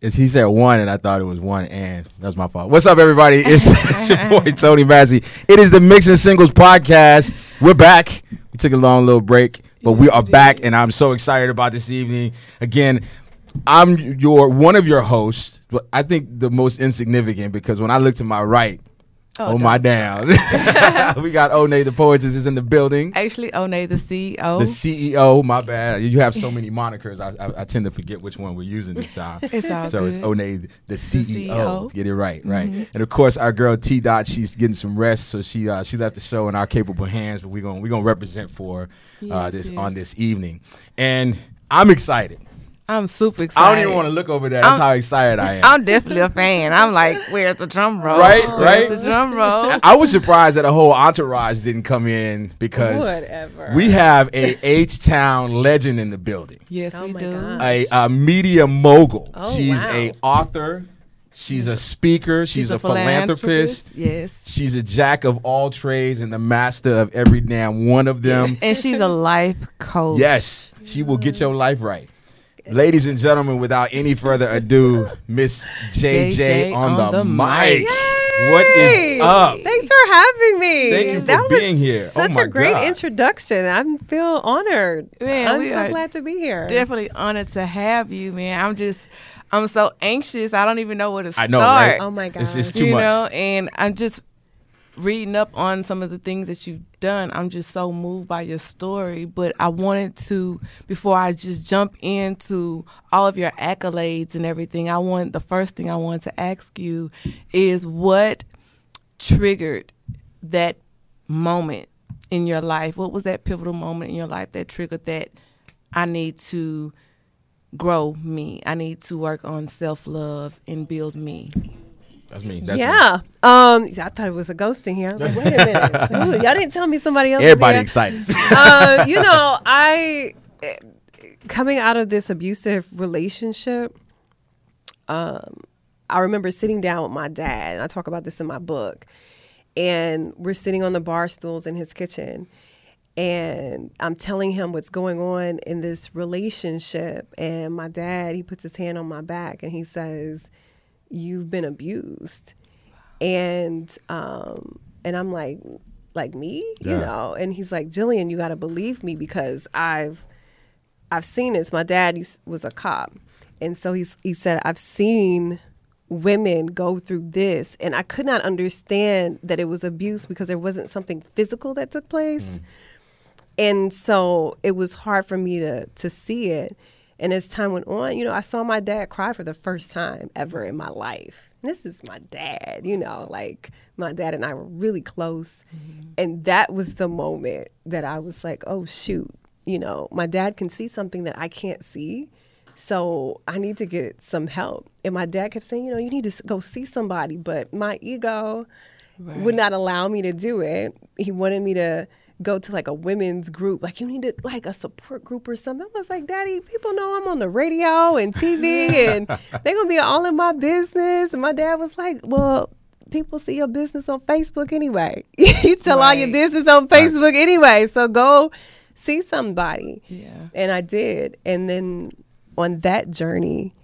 Is he said one, and I thought it was one, and that's my fault. What's up, everybody? It's, it's your boy Tony Massey. It is the Mixing Singles podcast. We're back. We took a long little break, but we are back, and I'm so excited about this evening. Again, I'm your one of your hosts, but I think the most insignificant because when I look to my right, oh, my down, we got One the poetess is in the building. Actually, One the CEO. The CEO, my bad. You have so many monikers. I, I, I tend to forget which one we're using this time. it's all so good. it's One the CEO. The CEO. Get it right, right. And of course, our girl T Dot, she's getting some rest, so she uh, she left the show in our capable hands. But we're gonna we're gonna represent for uh, Yes, this yes. on this evening, and I'm excited. I'm super excited. I don't even want to look over there. That's I'm- how excited I am. I'm definitely a fan. I'm like, where's the drum roll? Right, Where's right. the drum roll? I was surprised that a whole entourage didn't come in because Whatever. we have a H Town legend in the building. yes, Oh we my do. God. a, a media mogul. Oh, she's wow. a author. She's a speaker. She's, a, philanthropist. Yes. She's a jack of all trades and the master of every damn one of them. And she's a life coach. yes, she will get your life right. Ladies and gentlemen, without any further ado, Miss JJ, JJ on, on the, the mic. mic. What Hey, is up? Thanks for having me. Thank you for that was being here. Oh Such my a great God. introduction. I feel honored. Man, I'm so glad to be here. Definitely honored to have you, man. I'm just, I'm so anxious. I don't even know where to I start. know, right? Oh my god! It's gosh. just too you much. know, and I'm just reading up on some of the things that you've done. I'm just so moved by your story. But I wanted to, before I just jump into all of your accolades and everything, I want the first thing I wanted to ask you is what triggered that moment in your life? What was that pivotal moment in your life that triggered that I need to grow me? I need to work on self love and build me. That's me. That's me. yeah. Um, I thought it was a ghost in here. I was like, wait a minute. Ooh, y'all didn't tell me somebody else. was Everybody here. excited. uh, you know, I coming out of this abusive relationship. Um, I remember sitting down with my dad, and I talk about this in my book. And we're sitting on the bar stools in his kitchen, and I'm telling him what's going on in this relationship. And my dad, he puts his hand on my back, and he says, "You've been abused." And um, and I'm like, like me, you know. And he's like, Jillian, you got to believe me because I've I've seen this. My dad used, was a cop, and so he's he said I've seen women go through this, and I could not understand that it was abuse because there wasn't something physical that took place, and so it was hard for me to to see it. And as time went on, you know, I saw my dad cry for the first time ever in my life. This is my dad, you know, like my dad and I were really close. Mm-hmm. And that was the moment that I was like, oh, shoot, you know, my dad can see something that I can't see. So I need to get some help. And my dad kept saying, you know, you need to go see somebody. But my ego would not allow me to do it. He wanted me to go to like a women's group. Like, you need to, like a support group or something. I was like, Daddy, people know I'm on the radio and TV and they're going to be all in my business. And my dad was like, well, people see your business on Facebook anyway. you tell all your business on Facebook anyway. So go see somebody. Yeah. And I did. And then on that journey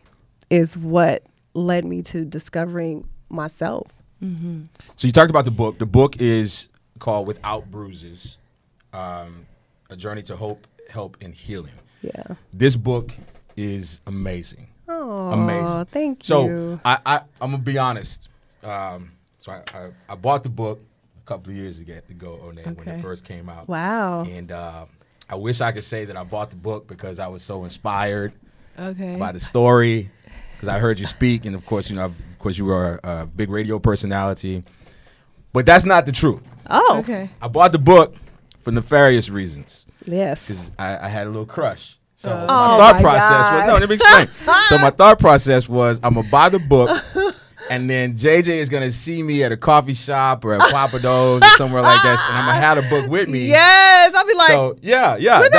is what led me to discovering myself. Mm-hmm. So you talked about the book. The book is called Without Bruises, um, a journey to hope, help, and healing. Yeah. This book is amazing. Oh, Amazing. thank So you. I, I I'm gonna be honest. Um, so I, I, I bought the book a couple of years ago, ago One, when Okay. it first came out. Wow. And uh, I wish I could say that I bought the book because I was so inspired Okay. by the story because I heard you speak, and of course, you know, of course, you were a, a big radio personality. But that's not the truth. Oh, okay. I bought the book for nefarious reasons yes. because I, I had a little crush. So Oh. my Oh thought my process was no. Let me explain. so my thought process was I'm gonna buy the book, and then JJ is gonna see me at a coffee shop or at Pappadeaux or somewhere like that, and I'm gonna have the book with me. Yes, I'll be like, so yeah, yeah, that,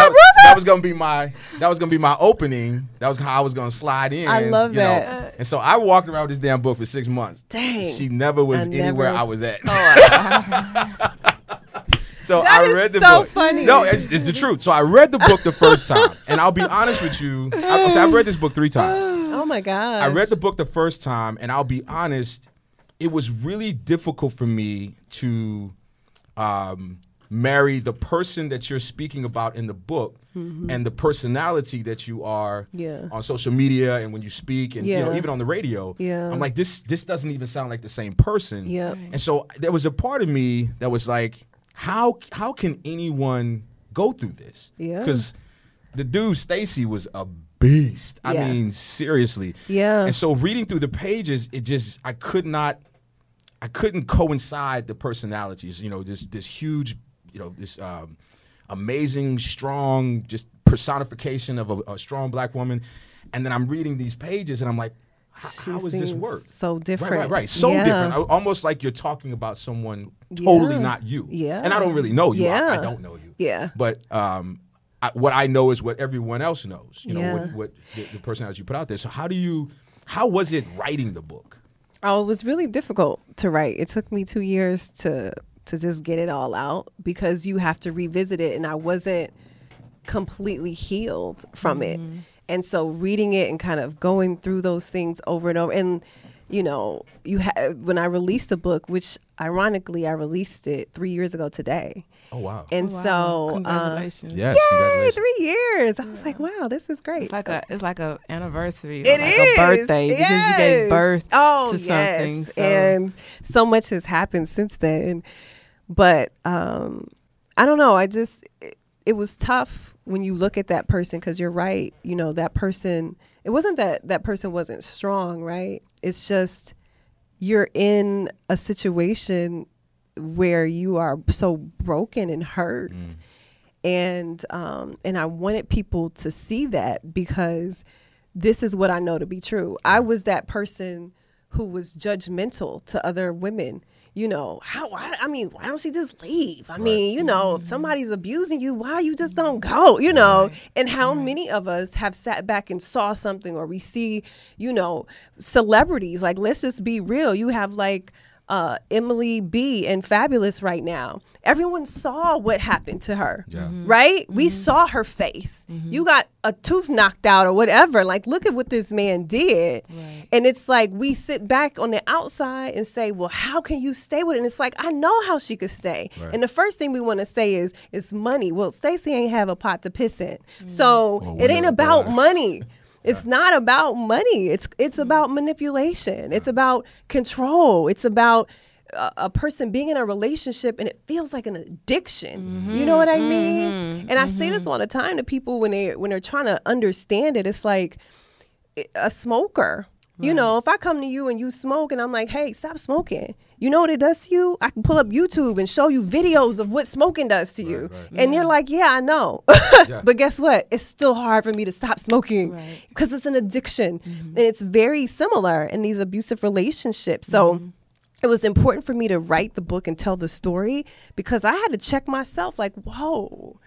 that was gonna be my that was gonna be my opening. That was how I was gonna slide in. I love you know. that. And so I walked around with this damn book for six months. Dang. She never was I anywhere never- I was at. Oh, So That I read the so book. funny. No, it's, it's the truth. So I read the book the first time, and I'll be honest with you. I, so I read this book three times. Oh my god! I read the book the first time, and I'll be honest, it was really difficult for me to um, marry the person that you're speaking about in the book and the personality that you are Mm-hmm. Yeah. on social media and when you speak and you know even on the radio. Yeah. I'm like this this doesn't even sound like the same person. Yep. And so there was a part of me that was like, how how can anyone go through this? Yeah. Because the dude Stacy was a beast. I Yeah. mean, seriously. Yeah. And so reading through the pages, it just I could not I couldn't coincide the personalities. You know, this this huge, you know, this um, amazing, strong, just personification of a, a strong black woman. And then I'm reading these pages, and I'm like, "H- She how does this work? so different. right, right. So Yeah. different. Al- Almost like you're talking about someone totally Yeah. not you. Yeah. And I don't really know you. I, I don't know you. Yeah. But um, I, what I know is what everyone else knows. You know, what, what the, the personality you put out there. So how do you? How was it writing the book? Oh, it was really difficult to write. It took me two years to to just get it all out because you have to revisit it, and I wasn't completely healed from it. And so reading it and kind of going through those things over and over, and you know, you ha- when I released the book, which ironically I released it three years ago today, Oh wow. and Wow. so uh, congratulations. yes, yay, congratulations. three years. I was like, wow, this is great. It's like a it's like a anniversary, or It like is a birthday because you gave birth oh, to something. yes. So. And so much has happened since then. But um, I don't know. I just it, it was tough when you look at that person because you're right. You know that person. It wasn't that that person wasn't strong, right? It's just you're in a situation where you are so broken and hurt and um, and I wanted people to see that because this is what I know to be true. I was that person who was judgmental to other women. You know how? Why, I mean, why don't she just leave? I mean, you know, if mm-hmm. somebody's abusing you, why you just don't go? You know, and how mm-hmm. many of us have sat back and saw something, or we see, you know, celebrities. Like, let's just be real. You have like uh, Emily B and Fabolous right now. Everyone saw what happened to her, Yeah. Mm-hmm. right? We mm-hmm. saw her face. Mm-hmm. You got a tooth knocked out or whatever. Like, look at what this man did. Right. And it's like we sit back on the outside and say, well, how can you stay with it? And it's like, I know how she could stay. Right. And the first thing we want to say is, it's money. Well, Stacey ain't have a pot to piss in. So Well, it ain't about money. It's not about money. It's it's mm-hmm. about manipulation. It's about control. It's about a, a person being in a relationship and it feels like an addiction. You know what I mm-hmm. mean? Mm-hmm. And I say this all the time to people when they when they're trying to understand it. It's like eh, a smoker. You know, if I come to you and you smoke and I'm like, hey, stop smoking. You know what it does to you? I can pull up YouTube and show you videos of what smoking does to you. right. And you're mm-hmm. like, yeah, I know. Yeah. but guess what? It's still hard for me to stop smoking Right. because it's an addiction. Mm-hmm. And it's very similar in these abusive relationships. So mm-hmm. it was important for me to write the book and tell the story because I had to check myself like, whoa.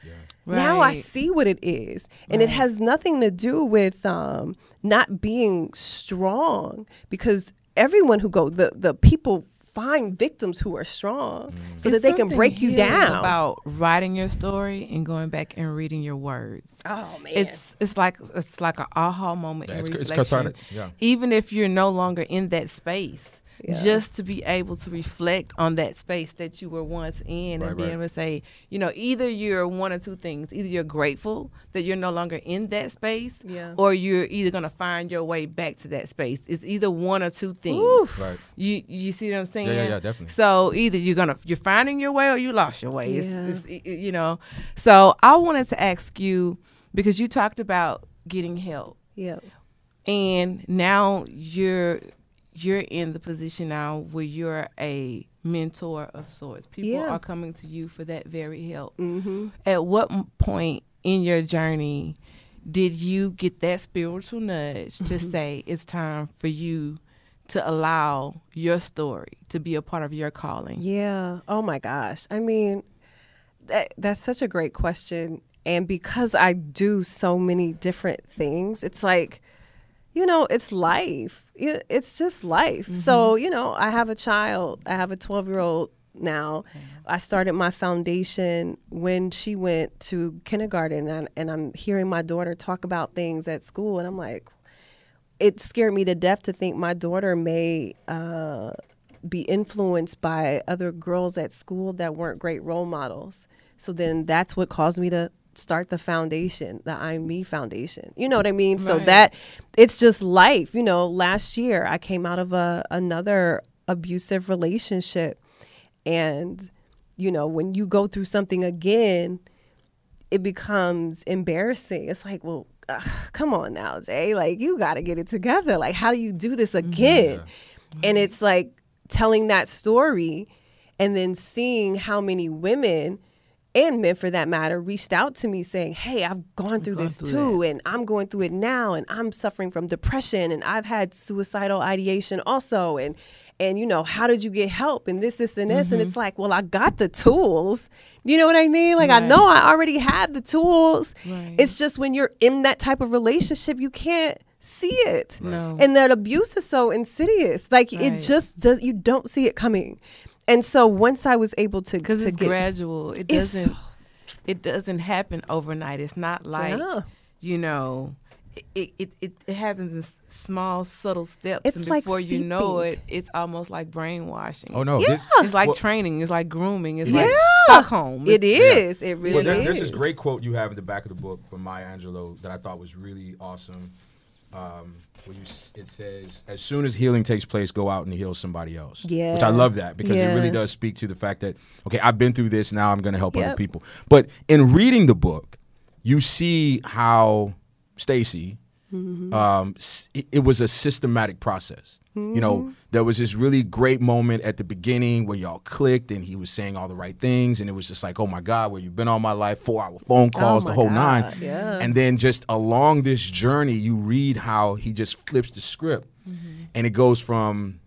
Now I see what it is. And it has nothing to do with um, not being strong because everyone who go the, the people find victims who are strong so It's that they can break you down. About writing your story and going back and reading your words. oh man. It's it's like it's like an aha moment. Yeah, it's- it's cathartic, yeah. Even if you're no longer in that space, Yeah. just to be able to reflect on that space that you were once in, Right, and be right. able to say, you know, either you're one or two things. Either you're grateful that you're no longer in that space, Yeah. or you're either gonna find your way back to that space. It's either one or two things. Oof. Right. You you see what I'm saying? yeah, yeah, definitely. So either you're gonna you're finding your way or you lost your way. Yeah. it's, it- it- you know. So I wanted to ask you because you talked about getting help, yeah. and now you're you're in the position now where you're a mentor of sorts. People Yeah. are coming to you for that very help. Mm-hmm. At what point in your journey did you get that spiritual nudge to Mm-hmm. say it's time for you to allow your story to be a part of your calling? Yeah. Oh my gosh. I mean, that that's such a great question. And because I do so many different things, it's like, you know, it's life. It's just life. So, you know, I have a child. I have a 12 year old now. I started my foundation when she went to kindergarten, and, and I'm hearing my daughter talk about things at school, and I'm like, it scared me to death to think my daughter may uh, be influenced by other girls at school that weren't great role models. So then that's what caused me to start the foundation, the I'm Me Foundation. You know what I mean? So that it's just life. You know, last year I came out of a another abusive relationship, and you know when you go through something again, it becomes embarrassing. It's like, well, ugh, come on now, Jay. Like, you got to get it together. Like, how do you do this mm-hmm. again? And it's like telling that story and then seeing how many women and men for that matter reached out to me saying, Hey, I've gone through gone this through too, and I'm going through it now, and I'm suffering from depression, and I've had suicidal ideation also. And and you know, how did you get help? And this, this, and this. And it's mm-hmm. like, well, I got the tools. You know what I mean? Like, I know I already had the tools. Right. It's just when you're in that type of relationship, you can't see it. No. And that abuse is so insidious. Like it just does you don't see it coming. And so once I was able to because to it's get gradual. It It's- doesn't. It doesn't happen overnight. It's not like Yeah. you know. It it, it it happens in small subtle steps, It's and like before you know it, it's almost like brainwashing. Oh no, Yeah. this, It's like Well- training. It's like grooming. It's Yeah. like Stockholm. it is. It Well, really there- is. there's this great quote you have in the back of the book from Maya Angelou that I thought was really awesome. Um, where you, it says, "As soon as healing takes place, go out and heal somebody else." Yeah. which I love that because it really does speak to the fact that okay, I've been through this. Now I'm going to help other people. But in reading the book, you see how Stacy. Mm-hmm. Um, it, it was a systematic process. You Mm-hmm. know, there was this really great moment at the beginning where y'all clicked and he was saying all the right things, and it was just like, oh my God, where you've been all my life, four hour phone calls, the Oh my whole God, nine. yeah. And then just along this journey, you read how he just flips the script, Mm-hmm. and it goes from,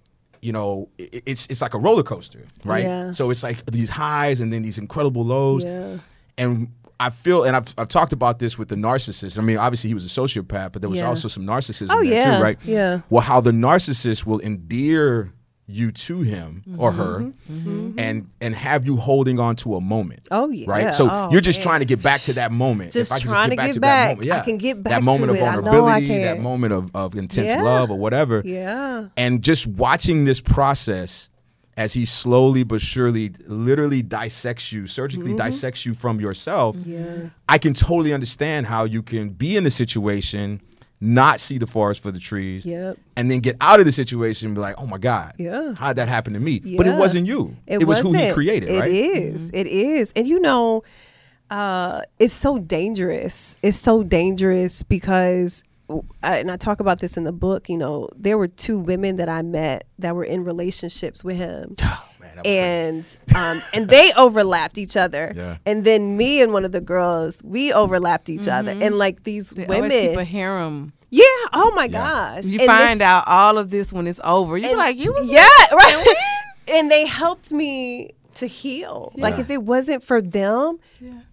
you know, it's it's like a roller coaster, right? Yeah. So it's like these highs and then these incredible lows, Yeah. and I feel, and I've, I've talked about this with the narcissist. I mean, obviously he was a sociopath, but there was Yeah. also some narcissism Oh, there yeah, too, right? yeah. Well, how the narcissist will endear you to him or her, and and have you holding on to a moment. Mm-hmm. Oh, yeah. right. So Oh, you're just man. trying to get back to that moment. Just if I can trying to just get back get to back. that moment, yeah, I can get back that moment to of it. I I vulnerability, that moment of, of intense Yeah. love or whatever Yeah. and just watching this process as he slowly but surely literally dissects you surgically dissects you from yourself Mm-hmm. Yeah. i can totally understand how you can be in the situation not see the forest for the trees Yep. and then get out of the situation and be like oh my god Yeah. how'd that happen to me but it wasn't you It, was who he created It right is. It is. And you know, uh, it's so dangerous. It's so dangerous because, I, and I talk about this in the book. You know, there were two women that I met that were in relationships with him. Oh, man, that was crazy. and um, and they overlapped each other. Yeah. And then me and one of the girls, we overlapped each other. And like these They always keep a women, harem. yeah. Oh my Yeah. gosh. You And they- find out all of this when it's over. You're like, you was yeah right and they helped me to heal like if it wasn't for them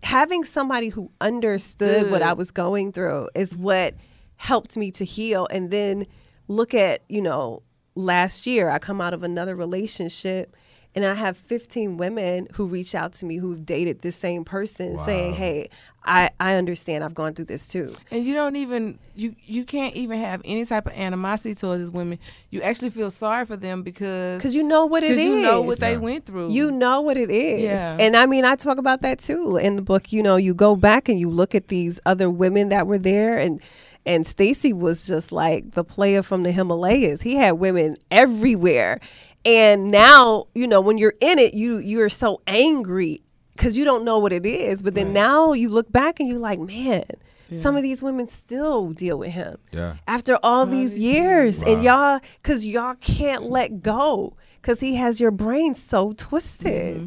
having somebody who understood what i was going through is what helped me to heal and then look at you know last year i come out of another relationship and i have 15 women who reach out to me who've dated this same person saying hey I, I understand i've gone through this too and you don't even you you can't even have any type of animosity towards these women. You actually feel sorry for them because because you know what it is you know what they Yeah. went through. You know what it is. Yeah. And I mean, I talk about that too in the book. You know, you go back and you look at these other women that were there and and Stacy was just like the player from the Himalayas. He had women everywhere. And now, you know, when you're in it, you you're so angry cuz you don't know what it is. But then now you look back and you're like, "Man, some of these women still deal with him." Yeah. After all these years and y'all cuz y'all can't let go cuz he has your brain so twisted. Mm-hmm.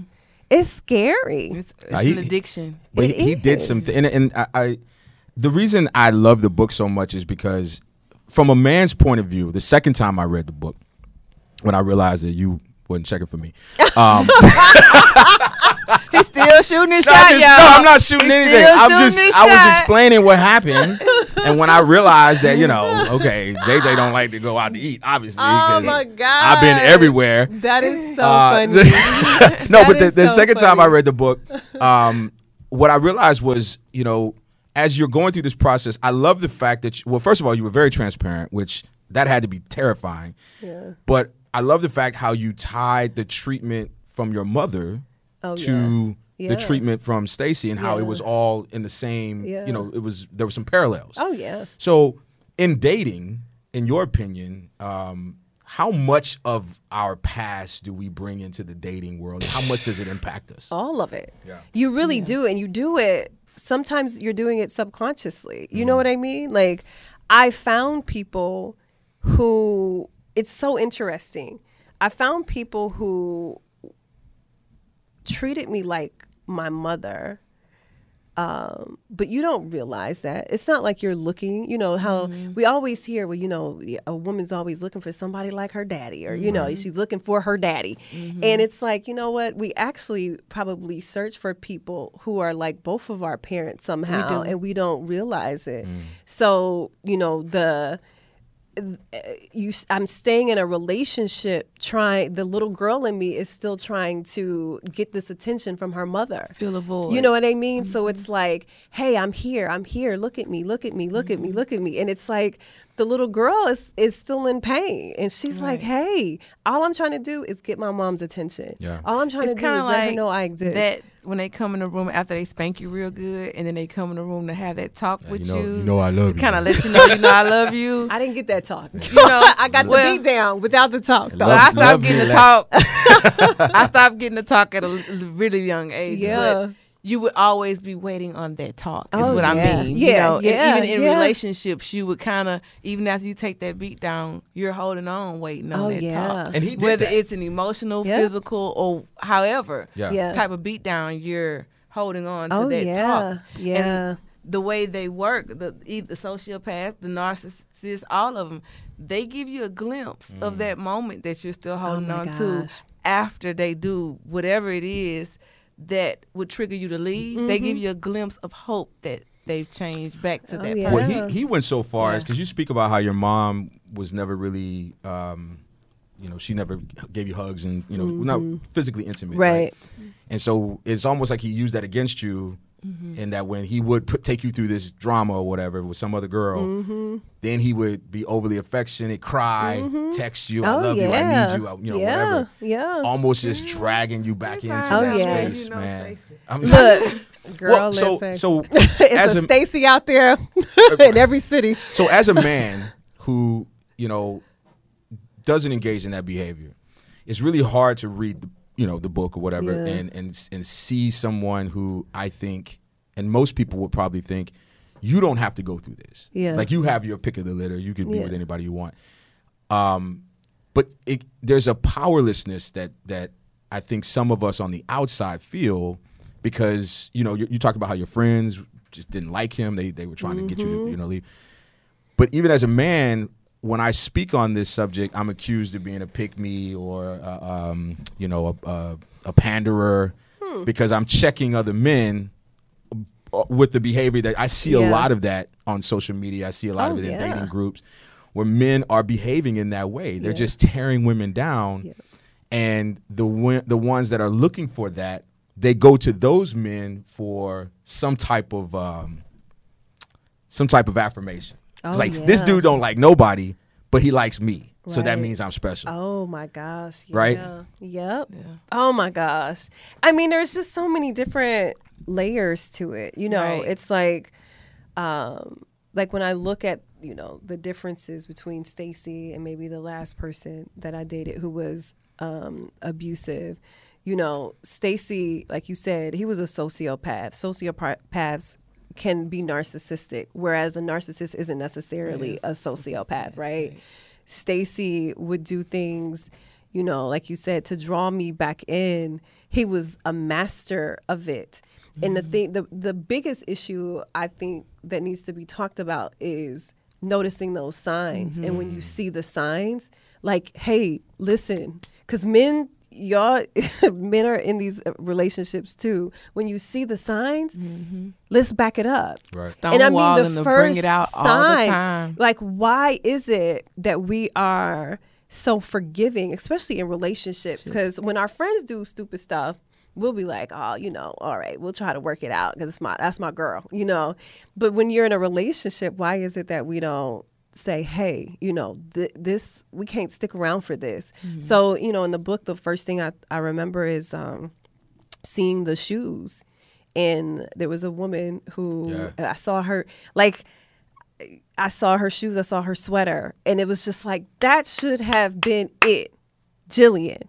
It's scary. it's, it's Nah, an he- addiction. But It he, he did is. something, and, and I, I, the reason I love the book so much is because, from a man's point of view, the second time I read the book, when I realized that you wasn't checking for me, um, He's still shooting his no, shot, just- y'all. no, I'm not shooting He's anything. I'm shooting just, I was explaining what happened, and when I realized that, you know, okay, JJ don't like to go out to eat, obviously, Oh my god. I've been everywhere. That is so Uh, funny. no, That but the, the so second time I read the book, um, what I realized was, you know, as you're going through this process, I love the fact that, you, well, first of all, you were very transparent, which that had to be terrifying. Yeah. But I love the fact how you tied the treatment from your mother Oh, to yeah. the Yeah. treatment from Stacy and how it was all in the same. Yeah. You know, it was there were some parallels. Oh yeah. So, in dating, in your opinion, um, how much of our past do we bring into the dating world? How much does it impact us? all of it. Yeah. You really do, and you do it. Sometimes you're doing it subconsciously. You know mm-hmm. what I mean? Like, I found people who it's so interesting. I found people who treated me like my mother. Um, but you don't realize that it's not like you're looking. You know how mm-hmm. we always hear, well, you know, a woman's always looking for somebody like her daddy, or you know, mm-hmm. she's looking for her daddy, and mm-hmm. it's like, you know what? We actually probably search for people who are like both of our parents somehow, and we don't realize it. Mm. So you know the you I'm staying in a relationship trying the little girl in me is still trying to get this attention from her mother. Fill a void. You know what I mean? So it's mm-hmm. like, "Hey, I'm here. I'm here. Look at me. Look at me. Look at me. Mm-hmm. Look at me." And it's like the little girl is is still in pain and she's like, "Hey, all I'm trying to do is get my mom's attention. Yeah. All I'm trying it's to do is of let her know I exist." that when they come in the room after they spank you real good, and then they come in the room to have that talk with you know- you. you know I love to you. kind of let you know you know I love you. I didn't get that talk. You know, I got well- the beat down without the talk though. Well, I stopped getting the less. talk. I stopped getting to talk at a really young age. Yeah. But you would always be waiting on that talk. Is Oh, what yeah. I mean. you Yeah. And yeah, even in yeah. relationships, you would kind of even after you take that beat down, you're holding on, waiting on Oh, that yeah. talk. And he did whether that. it's an emotional, Yeah. physical, or however Yeah. Yeah. type of beat down, you're holding on to Oh, that yeah. talk. Yeah. And the way they work, the either the sociopath, the narcissist, all of them, they give you a glimpse of mm. that moment that you're still oh, holding Oh my on to after they do whatever it is that would trigger you to leave. They give you a glimpse of hope that they've changed back to Oh, that yeah. person. Well, he, he went so far as because you speak about how your mom was never really, um, you know, she never gave you hugs and you know, not physically intimate, Right. And so it's almost like he used that against you, Mm-hmm. in that when he would put, take you through this drama or whatever with some other girl, Mm-hmm. then he would be overly affectionate, cry, text you, I Oh, love you, I need you, I, you know, Yeah, whatever. yeah. Almost just dragging you back into Oh, that yeah. space, You know, man. Stacey. I mean, Look, girl, well, so listen. so it's as a, a Stacy out there in every city. so as a man who you know doesn't engage in that behavior, it's really hard to read the you know the book or whatever Yeah. and and and see someone who I think and most people would probably think you don't have to go through this. Yeah. Like you have your pick of the litter. You can be Yeah. with anybody you want. Um, but it, there's a powerlessness that that I think some of us on the outside feel because you know you, you talk about how your friends just didn't like him. They they were trying to get you Mm-hmm. to you know leave. But even as a man, when I speak on this subject, I'm accused of being a pick me or uh, um, you know a, a, a panderer Hmm. because I'm checking other men uh, with the behavior that I see a lot of that on social media. I see a lot Oh, of it in yeah. dating groups where men are behaving in that way. They're Yeah. just tearing women down, Yeah. and the the ones that are looking for that, they go to those men for some type of um, some type of affirmation. It's Oh, like this dude don't like nobody, but he likes me, so that means I'm special. Oh my gosh. Right? Yeah. Yep. Yeah. Oh my gosh. I mean, there's just so many different layers to it. You know, Right. it's like, um, like when I look at you know the differences between Stacy and maybe the last person that I dated who was um, abusive. You know, Stacy, like you said, he was a sociopath. Sociopaths can be narcissistic, whereas a narcissist isn't necessarily a sociopath, right? Stacy would do things, you know, like you said, to draw me back in. He was a master of it. And the thing, the the biggest issue I think that needs to be talked about is noticing those signs. And when you see the signs, like, hey, listen, because men, y'all, men are in these uh, relationships too. When you see the signs, let's back it up. Right. Stonewall And I mean, the to bring first it out all the sign, time. like, why is it that we are so forgiving, especially in relationships? Because when our friends do stupid stuff, we'll be like, oh, you know, all right, we'll try to work it out because it's my that's my girl, you know. But when you're in a relationship, why is it that we don't say, hey, you know, th- this we can't stick around for this. So, you know, in the book, the first thing I, I remember is um, seeing the shoes. And there was a woman who Yeah. I saw her like I saw her shoes, I saw her sweater, and it was just like that should have been it. Jillian,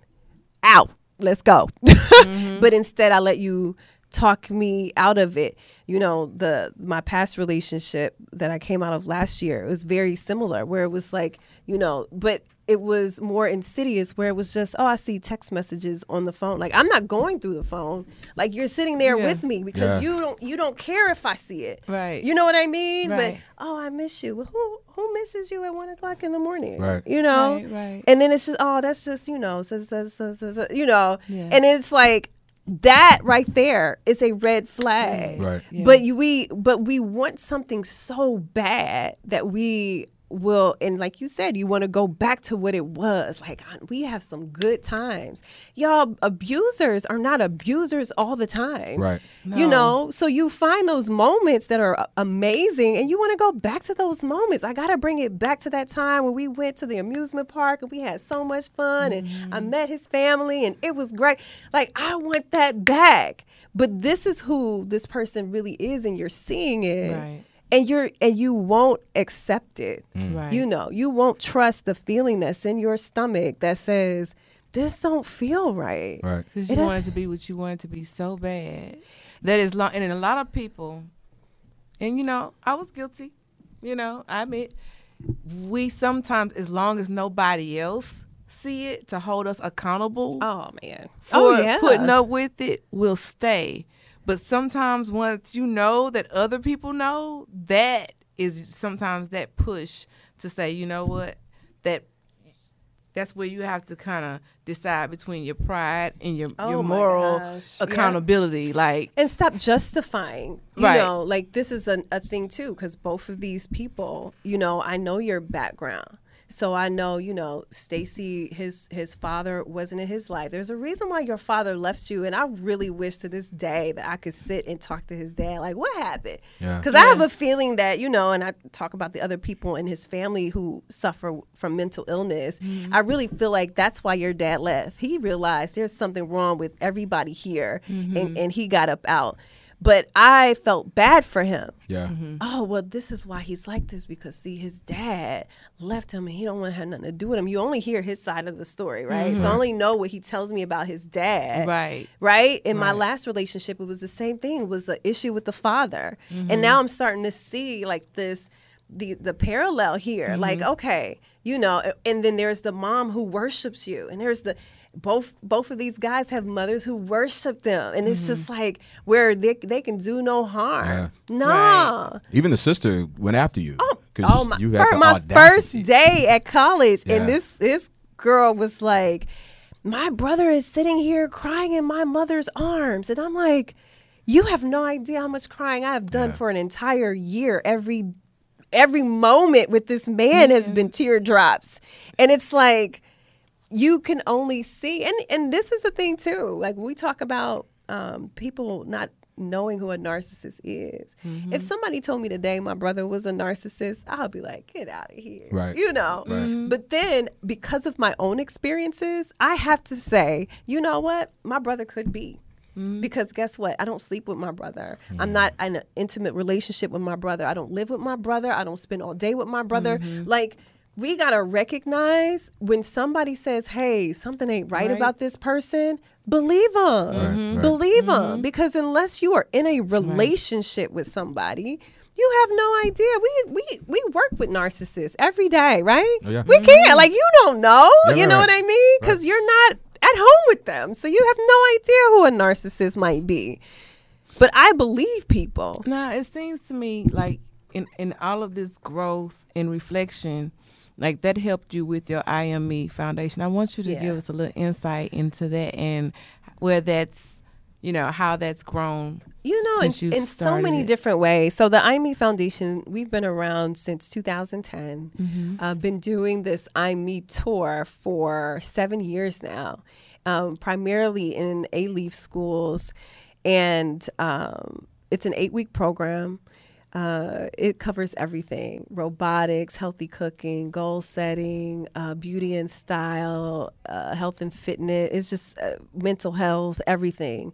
out. Let's go. but instead I let you talk me out of it. You know, the my past relationship that I came out of last year it was very similar where it was like, you know, but it was more insidious where it was just, oh, I see text messages on the phone. Like I'm not going through the phone. Like you're sitting there Yeah. with me because Yeah. you don't you don't care if I see it. Right. You know what I mean? Right. But oh, I miss you. Well, who who misses you at one o'clock in the morning? Right. You know. Right, right. And then it's just oh, that's just you know, so, so, so, so, so, you know. Yeah. And it's like that right there is a red flag. Right. Yeah. But you, we but we want something so bad that we will and like you said you want to go back to what it was like we have some good times. Y'all abusers are not abusers all the time. Right. you know so you find those moments that are amazing and you want to go back to those moments. I gotta bring it back to that time when we went to the amusement park and we had so much fun and i Mm-hmm. met his family and it was great. Like i want that back. But this is who this person really is and you're seeing it. Right. And you're and you won't accept it mm. Right. you know you won't trust the feeling that's in your stomach that says this don't feel right Right. Because you is- want it to be what you want it to be so bad. That is long, and then a lot of people, and you know, I was guilty. You know, I admit, we sometimes, as long as nobody else see it, to hold us accountable oh man oh, for oh yeah putting up with it, we'll stay. But sometimes, once you know that other people know, that is sometimes that push to say, you know what, that that's where you have to kind of decide between your pride and your Oh your moral gosh, yeah. accountability. Like, and stop justifying you Right. know like this is a, a thing too because both of these people you know i know your background so i know you know stacy his his father wasn't in his life. There's a reason why your father left you and i really wish to this day that i could sit and talk to his dad like what happened? Yeah. because i have a feeling that you know and i talk about the other people in his family who suffer from mental illness. Mm-hmm. I really feel like that's why your dad left. He realized there's something wrong with everybody here and, mm-hmm. and he got up out but i felt bad for him. Yeah. oh well this is why he's like this because see his dad left him and he don't want to have nothing to do with him. You only hear his side of the story right? So i only know what he tells me about his dad right. right? In my last relationship it was the same thing. It was an issue with the father. Mm-hmm. and now i'm starting to see like this the the parallel here. Mm-hmm. like okay you know and then there's the mom who worships you and there's the both both of these guys have mothers who worship them and it's just Mm-hmm. like where they, they can do no harm Yeah. nah Even the sister went after you. Oh, 'Cause oh my, you had fir- the my first day at college, Yeah. and this this girl was like, "My brother is sitting here crying in my mother's arms," and I'm like, "You have no idea how much crying I have done Yeah. for an entire year. Every every moment with this man has been teardrops, and it's like." You can only see and and this is the thing too like we talk about um, people not knowing who a narcissist is if mm-hmm. somebody told me today my brother was a narcissist i'll be like get out of here Right. you know Right. Mm-hmm. but then because of my own experiences i have to say you know what my brother could be mm-hmm. because guess what? I don't sleep with my brother. I'm not in an intimate relationship with my brother. I don't live with my brother. I don't spend all day with my brother. Like, we got to recognize when somebody says, hey, something ain't right, Right. about this person, believe them. Right, right. Mm-hmm. Believe them. Mm-hmm. Because unless you are in a relationship with somebody, you have no idea. We we we work with narcissists every day, right? Oh, yeah. We mm-hmm. can't. Like you don't know. Yeah, you know right. what I mean? Because you're not at home with them, so you have no idea who a narcissist might be. But I believe people. Now it seems to me like in in all of this growth and reflection, like that helped you with your IME foundation. I want you to Yeah. give us a little insight into that and where that's, you know, how that's grown. You know, Since in, in so many it. different ways. So the IME Foundation, we've been around since 2010. Mm-hmm. I've been doing this IME tour for seven years now, um, primarily in Alief schools, and um, it's an eight-week program. Uh, it covers everything robotics, healthy cooking, goal setting, uh, beauty and style, uh, health and fitness. It's just uh, mental health, everything.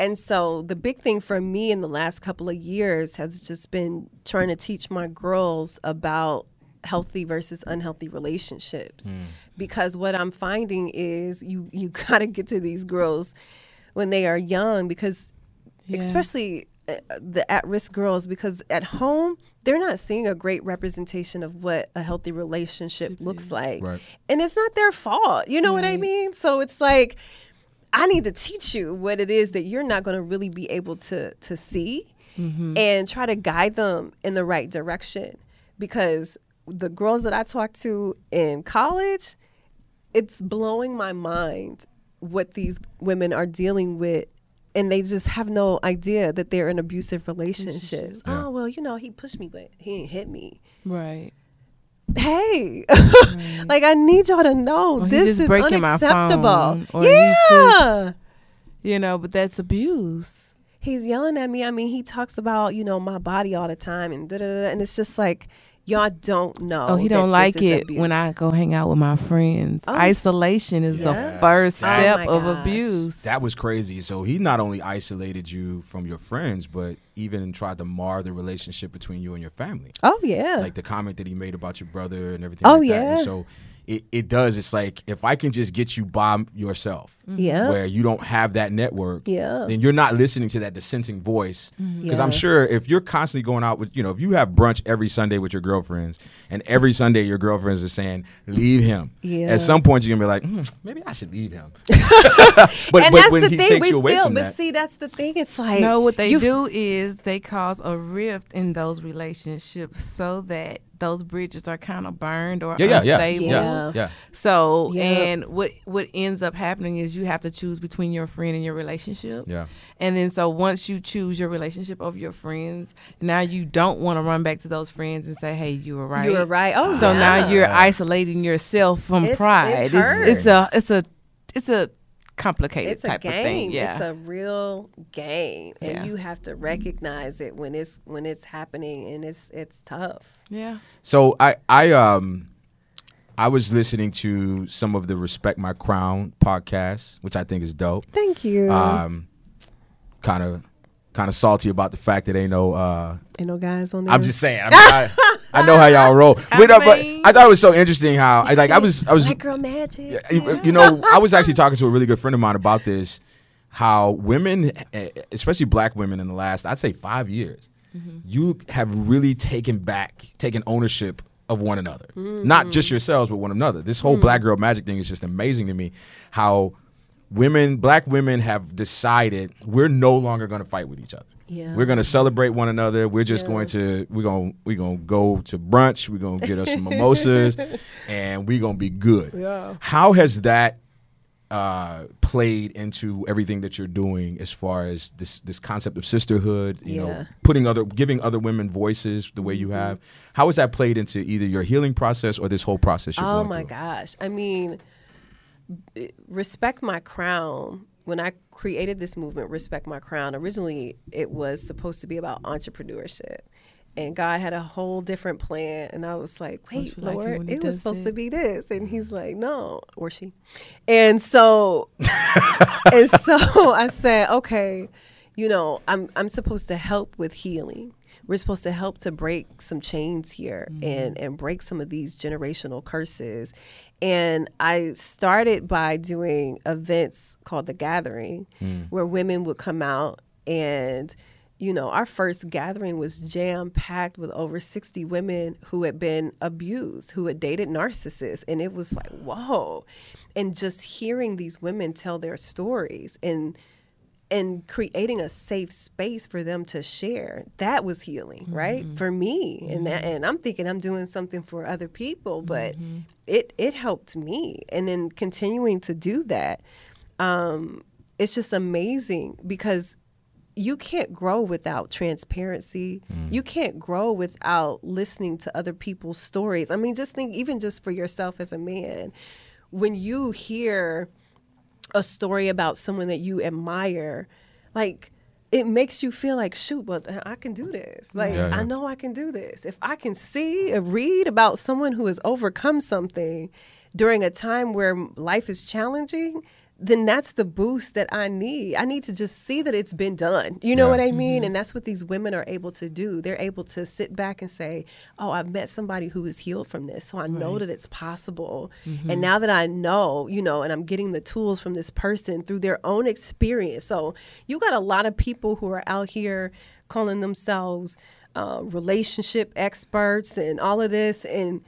And so the big thing for me in the last couple of years has just been trying to teach my girls about healthy versus unhealthy relationships because what i'm finding is you you got to get to these girls when they are young because Yeah. especially the at-risk girls because at home they're not seeing a great representation of what a healthy relationship looks like. Right. and it's not their fault you know what i mean? So it's like i need to teach you what it is that you're not going to really be able to to see mm-hmm. and try to guide them in the right direction. Because the girls that i talk to in college it's blowing my mind what these women are dealing with and they just have no idea that they're in abusive relationships. Yeah. Oh well, you know, he pushed me, but he ain't hit me. Right. Hey, like I need y'all to know this is unacceptable. phone, or he's yeah, just- You know, but that's abuse. he's yelling at me. I mean, he talks about you know my body all the time, and da da da, and it's just like y'all don't know. Oh, he don't this like it abuse. when I go hang out with my friends. Oh. Isolation is Yeah. the first Oh step my of gosh. abuse. That was crazy. So he not only isolated you from your friends, but even tried to mar the relationship between you and your family. Oh yeah, Like the comment that he made about your brother and everything. Oh, like that. And yeah. so it, it does. It's like if I can just get you by yourself, yeah, where you don't have that network, Yeah. then you're not listening to that dissenting voice. Because I'm sure if you're constantly going out with, you know, if you have brunch every Sunday with your girlfriends, and every Sunday your girlfriends are saying, "Leave him," Yeah. at some point you're gonna be like, "Hmm, maybe I should leave him. but and but that's when the he thing takes we you away feel. But that, see, that's the thing. It's like No, what they do is they cause a rift in those relationships so that those bridges are kind of burned or yeah, yeah, yeah, unstable. yeah, Yeah. yeah. So Yeah. and what what ends up happening is you have to choose between your friend and your relationship. Yeah. And then so once you choose your relationship over your friends, now you don't want to run back to those friends and say, "Hey, you were right." you were right. Oh, So yeah. now you're isolating yourself from It's- it pride. It's, it's a it's a it's a complicated it's a game. of thing. Yeah. It's a real game, and Yeah. you have to recognize it when it's when it's happening, and it's it's tough. yeah. So I I um I was listening to some of the Respect My Crown podcast, which I think is dope. Thank you. Um, kind of kind of salty about the fact that ain't no. Uh, Ain't no guys on there. I'm just saying. I, mean, I, I know how y'all roll. I But, uh, but I thought it was so interesting how I like I was I was girl magic. you you know, I was actually talking to a really good friend of mine about this. How women, eh, especially black women, in the last I'd say five years, you have really taken back, taken ownership of one another, not just yourselves, but one another. This whole black girl magic thing is just amazing to me. How women, black women, have decided we're no longer going to fight with each other. Yeah. We're gonna celebrate one another. We're just Yeah. going to we're gonna we're gonna go to brunch. We're gonna get us some mimosas, and we're gonna be good. Yeah. How has that uh, played into everything that you're doing as far as this this concept of sisterhood? You know, Yeah. putting other giving other women voices the way Mm-hmm. you have. How has that played into either your healing process or this whole process you're Oh my through? gosh. I mean, Respect My Crown. When I created this movement, Respect My Crown, originally it was supposed to be about entrepreneurship. And God had a whole different plan. And I was like, wait, you like it Lord, it was supposed that? to be this. And he's like, no, or she. And so, and so I said, okay, you know, I'm, I'm supposed to help with healing. We're supposed to help to break some chains here mm-hmm. and, and break some of these generational curses. And I started by doing events called The Gathering, mm. where women would come out and you know, our first gathering was jam packed with over 60 women who had been abused, who had dated narcissists. And it was like, whoa. And just hearing these women tell their stories and and creating a safe space for them to share that was healing right? Mm-hmm. For me and that, mm-hmm. and I'm thinking I'm doing something for other people but mm-hmm. it it helped me. And then continuing to do that um it's just amazing because you can't grow without transparency. Mm. You can't grow without listening to other people's stories. I mean, just think, even just for yourself as a man, when you hear a story about someone that you admire, like, it makes you feel like shoot but i can do this like Yeah, yeah. i know i can do this if i can see and read about someone who has overcome something during a time where life is challenging then that's the boost that i need. I need to just see that it's been done. You know Yeah. what i mean? And that's what these women are able to do. They're able to sit back and say oh i've met somebody who is healed from this so i know that it's possible. And now that i know you know and i'm getting the tools from this person through their own experience. So you got a lot of people who are out here calling themselves uh, relationship experts and all of this and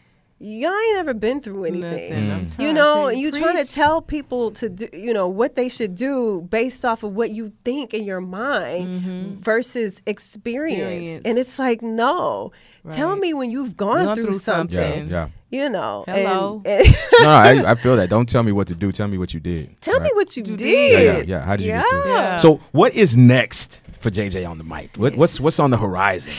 y'all ain't ever been through anything Nothing. You know tell and you trying to tell people to do you know what they should do based off of what you think in your mind versus experience. Mm-hmm. Experience. and it's like no tell me when you've gone, Gone through, through something something. Yeah, yeah. you know Hello. and No, I, I feel that. Don't tell me what to do. Tell me what you did. tell me what you, You did did. Yeah, yeah, yeah. How did you get through? it? Yeah. So, what is next for JJ on the mic? What, what's what's on the horizon?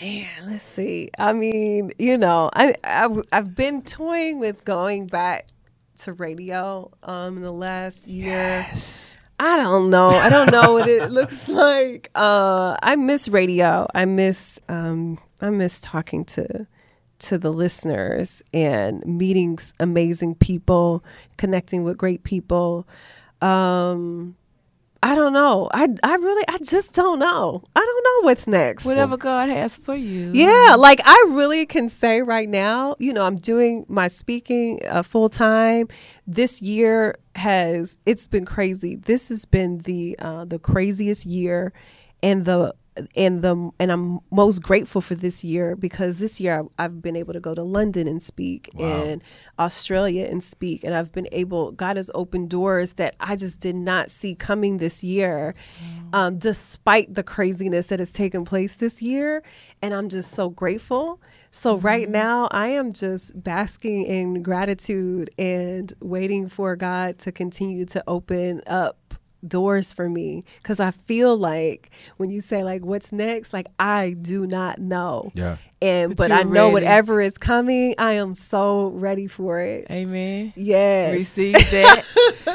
Man, let's see. I mean, you know, I, I I've been toying with going back to radio um in the last year. Yes. I don't know. I don't know what it looks like. Uh I miss radio. I miss um I miss talking to to the listeners and meeting amazing people, connecting with great people. Um I don't know. I I really I just don't know. I don't know what's next. Whatever God has for you. Yeah, like I really can say right now, you know, I'm doing my speaking uh, full time. This year has it's been crazy. This has been the uh, the craziest year, and the and the and I'm most grateful for this year because this year I've, I've been able to go to London and speak and Australia and speak, and I've been able. God has opened doors that I just did not see coming this year, um, despite the craziness that has taken place this year, and I'm just so grateful. So right now I am just basking in gratitude and waiting for God to continue to open up doors for me because I feel like when you say like what's next, like I do not know. Yeah. And But but, I know ready. whatever is coming, I am so ready for it. Amen. Yes. Receive that.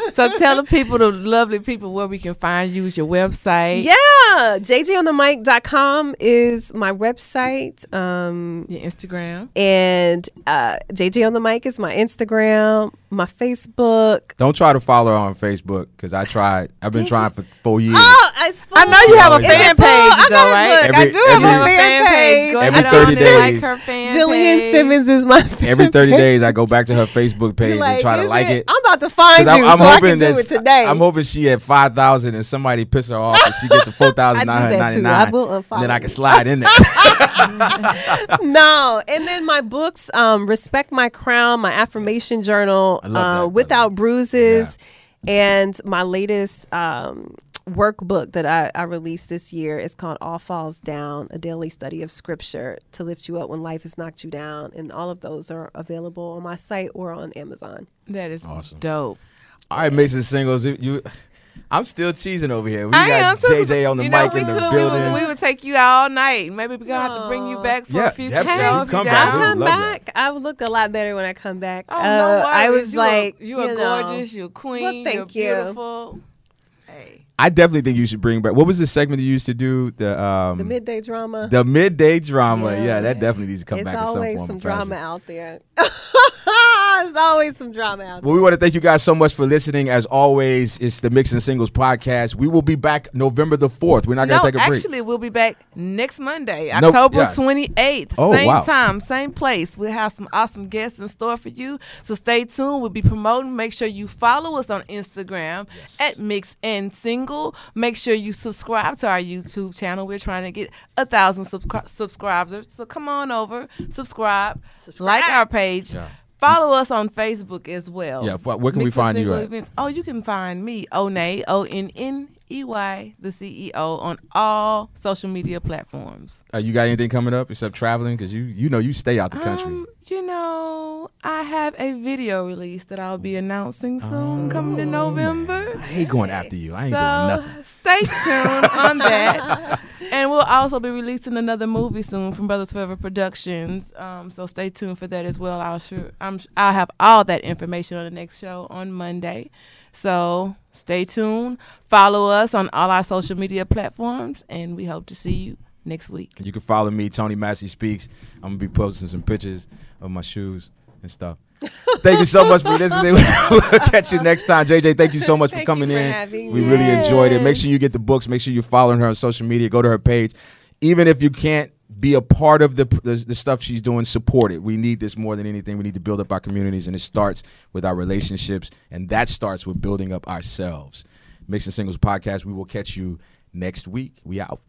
so tell the people, the lovely people, where we can find you. Is your website? Yeah. JJonthemic.com is my website. Um Your Instagram. and uh JJ on the mic is my Instagram, my Facebook. Don't try to follow her on Facebook because I tried. I've been trying for four years. Oh, it's I know you have a fan page, I though, right? look. I Every- do have a fan page. Every ahead 30 on and like days. her Jillian page. Simmons is my Every 30 days, I go back to her Facebook page You're and try to like it. I'm about to find you I'm, I'm so I hoping can do that it today. I'm hoping she had five thousand and somebody piss her off and she gets to four thousand nine hundred ninety I nine. will And unfollow then I can slide in there. no, and then my books, um, Respect My Crown, my affirmation journal, I that, uh. Without Bruises, and my latest um, workbook that I, I released this year is called All Falls Down, a daily study of scripture to lift you up when life has knocked you down. And all of those are available on my site or on Amazon. That is Awesome. dope. All right, Mason Singles, you, you I'm still cheesing over here. We I got am too. JJ on the you know, mic we in the could, building. We would, we would take you out all night. Maybe we're gonna have to bring you back for Yeah, a future definitely. show. Come you're back. down. We would I'll come love that. back. I would look a lot better when I come back. Oh, Uh, no I worries. was you are, like, you are know, gorgeous. You're a queen. Well, you're thank you. beautiful. Hey, I definitely think you should bring back. What was the segment you used to do? The um, The midday drama. the midday drama. Yeah, Yeah. that definitely needs to come it's back some always form some drama out there. There's always some drama out there. Well, we want to thank you guys so much for listening. As always, it's the Mixing Singles podcast. We will be back November the 4th. We're not going to take a break. actually, we'll be back next Monday, No, October yeah. 28th. Oh, same wow. time, same place. We'll have some awesome guests in store for you. So stay tuned. We'll be promoting. Make sure you follow us on Instagram at Mix and Single. Make sure you subscribe to our YouTube channel. We're trying to get a thousand subscri- subscribers. So come on over, subscribe, like our page. Yeah. Follow us on Facebook as well. Yeah, wh- where can we find you at? Events. Oh, you can find me, Onney, O N N E Y, the CEO, on all social media platforms. Uh, you got anything coming up except traveling? Because you you know you stay out the country. Um, you know, I have a video release that I'll be announcing soon, coming in November. I hate going after you. I ain't doing So nothing. stay tuned on that. and we'll also be releasing another movie soon from Brothers Forever Productions. Um, so stay tuned for that as well. I'll sure I'm I'll have all that information on the next show on Monday. So stay tuned. Follow us on all our social media platforms, and we hope to see you next week. You can follow me, Tony Massey Speaks. I'm gonna be posting some pictures of my shoes and stuff. thank you so much for listening. we'll catch you next time. JJ, thank you so much for coming for in. we me. really enjoyed it. Make sure you get the books. Make sure you're following her on social media. Go to her page. Even if you can't be a part of the, the the stuff she's doing, support it. We need this more than anything. We need to build up our communities, and it starts with our relationships, and that starts with building up ourselves. Mixing Singles Podcast. We will catch you next week. We out.